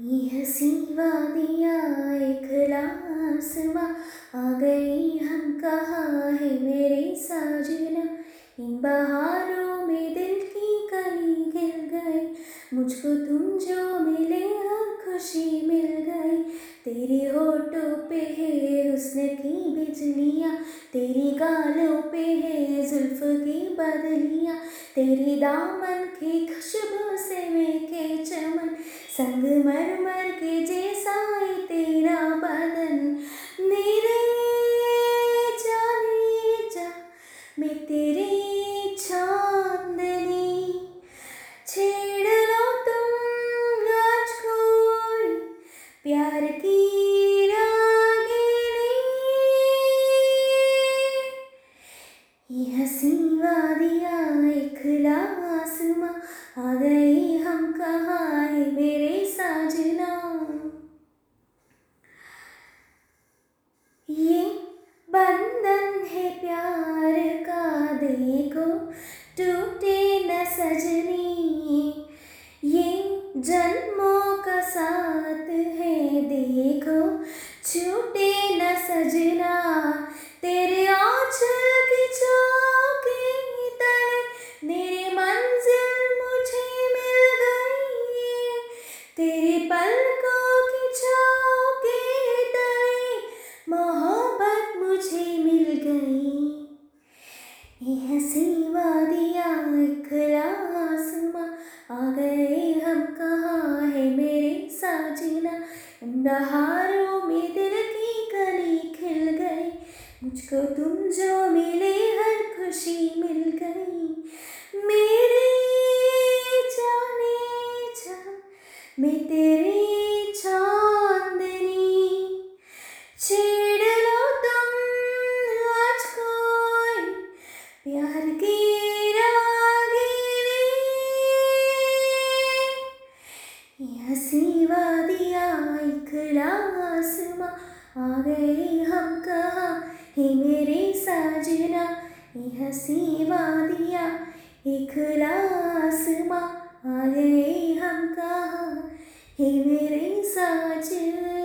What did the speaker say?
यह सीवा दिया इखलास माँ। आ गई हम कहाँ है मेरे साजना, इन बहारों में दिल की कली गिर गई। मुझको तुम जो मिले हर खुशी मिल गई। तेरे होठों पे है हुस्न की बिजलियाँ। तेरी गालों पे है जुल्फ की बदलियाँ। तेरी दामन की खुशबू संग मर मर के जैसा है तेरा बदन। मेरे जाने जा, मैं तेरी चांदनी। छेड़ लो तुम आज कोई प्यार की हँसी वादियाँ इखलास माँ आ गई हम कहाँ है मेरे साजना ये बंधन है प्यार का देखो टूटे न सजनी। ये जन्मों का साथ है देखो छूटे न सजना। तेरे आंचल बहारों में दिल की कली खिल गई। मुझको तुम जो मिले हर खुशी मिल गई। मेरे दिया इखलास माँ आ गए हम कहा? हे मेरे साजना, यह सीवा दिया। इखलास आ गए हम कहा? हे मेरे साजना।